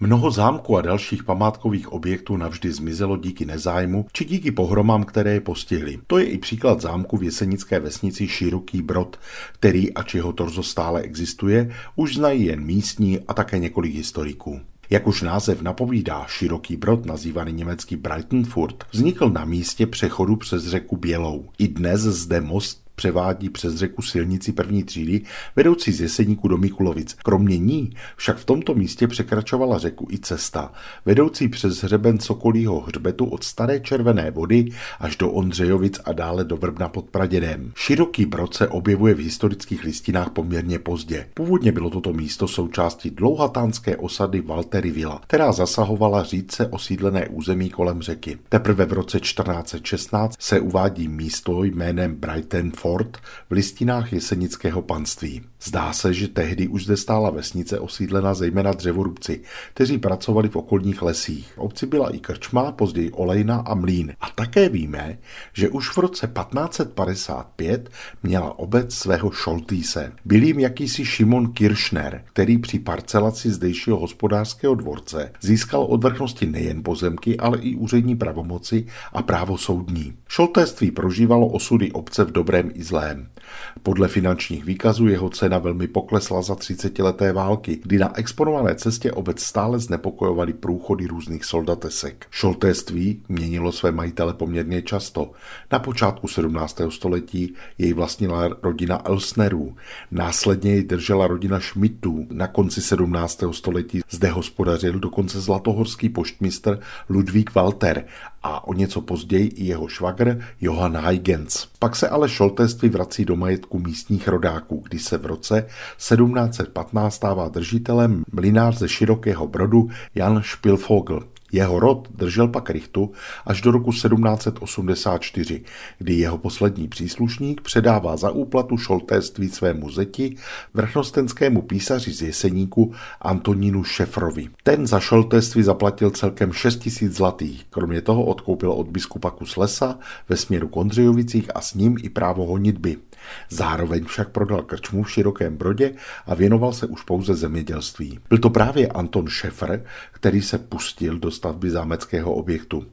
Mnoho zámků a dalších památkových objektů navždy zmizelo díky nezájmu či díky pohromám, které je postihly. To je i příklad zámku v jesenické vesnici Široký Brod, který, ač jeho torzo stále existuje, už znají jen místní a také několik historiků. Jak už název napovídá, široký brod, nazývaný německý Breitenfurt, vznikl na místě přechodu přes řeku Bělou. I dnes zde most převádí přes řeku silnici první třídy vedoucí z Jeseníku do Mikulovic. Kromě ní však v tomto místě překračovala řeku i cesta, vedoucí přes hřeben Sokolího hřbetu od Staré červené vody až do Ondřejovic a dále do Vrbna pod Pradědem. Široký brod se objevuje v historických listinách poměrně pozdě. Původně bylo toto místo součástí dlouhatánské osady Valtery Villa, která zasahovala řídce osídlené území kolem řeky. Teprve v roce 1416 se uvádí místo jménem Brighton fort v listinách jesenického panství. Zdá se, že tehdy už zde stála vesnice osídlena zejména dřevorubci, kteří pracovali v okolních lesích. V obci byla i krčma, později olejna a mlín. A také víme, že už v roce 1555 měla obec svého šoltýse. Byl jim jakýsi Šimon Kiršner, který při parcelaci zdejšího hospodářského dvorce získal od vrchnosti nejen pozemky, ale i úřední pravomoci a právo soudní. Šoltéství prožívalo osudy obce v dobrém i zlém. Podle finančních výkazů jeho cena velmi poklesla za 30 leté války, kdy na exponované cestě obec stále znepokojovaly průchody různých soldatesek. Šoltéství měnilo své majitele poměrně často. Na počátku 17. století jej vlastnila rodina Elsnerů, následně jej držela rodina Schmidtů. Na konci 17. století zde hospodařil dokonce zlatohorský poštmistr Ludvík Walter a o něco později i jeho švagr Johann Huygens. Pak se ale šoltéství vrací do majetku místních rodáků, kdy se v roce 1715 stává držitelem mlinář ze Širokého Brodu Jan Špilfogl. Jeho rod držel pak rychtu až do roku 1784, kdy jeho poslední příslušník předává za úplatu šoltéství svému zeti, vrchnostenskému písaři z Jeseníku Antonínu Šefrovi. Ten za šoltéství zaplatil celkem 6 000 zlatých, kromě toho odkoupil od biskupa kus lesa ve směru Kondřejovicích a s ním i právo honitby. Zároveň však prodal krčmu v Širokém Brodě a věnoval se už pouze zemědělství. Byl to právě Anton Šefr, který se pustil do stavby zámeckého objektu.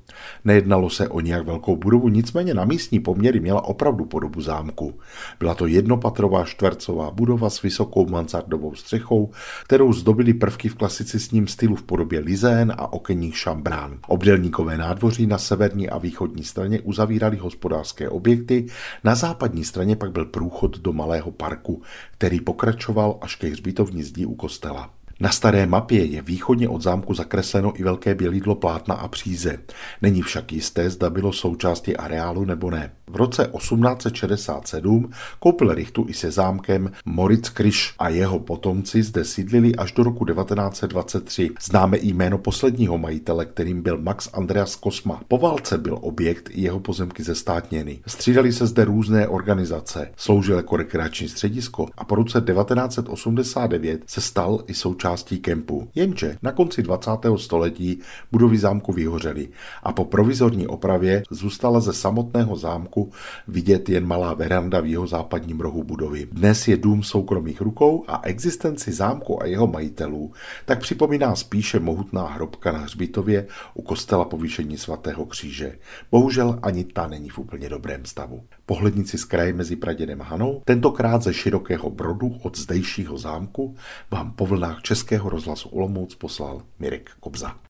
Nejednalo se o nějak velkou budovu, nicméně na místní poměry měla opravdu podobu zámku. Byla to jednopatrová čtvercová budova s vysokou mansardovou střechou, kterou zdobily prvky v klasicistním stylu v podobě lizén a okenních šambrán. Obdelníkové nádvoří na severní a východní straně uzavíraly hospodářské objekty, na západní straně pak byl průchod do malého parku, který pokračoval až ke hřbitovní zdí u kostela. Na staré mapě je východně od zámku zakresleno i velké bělídlo plátna a příze. Není však jisté, zda bylo součástí areálu nebo ne. V roce 1867 koupil Richtu i se zámkem Moritz Kriš a jeho potomci zde sídlili až do roku 1923. Známe i jméno posledního majitele, kterým byl Max Andreas Kosma. Po válce byl objekt i jeho pozemky zestátněny. Střídali se zde různé organizace, sloužil jako rekreační středisko a po roce 1989 se stal i součástí kempu. Jenže na konci 20. století budovy zámku vyhořely a po provizorní opravě zůstala ze samotného zámku vidět jen malá veranda v jeho západním rohu budovy. Dnes je dům soukromých rukou a existenci zámku a jeho majitelů tak připomíná spíše mohutná hrobka na hřbitově u kostela povýšení svatého kříže. Bohužel ani ta není v úplně dobrém stavu. Pohlednici z kraje mezi Pradědem Hanou, tentokrát ze širokého brodu od zdejšího zámku, vám po vlnách Českého rozhlasu Olomouc poslal Mirek Kobza.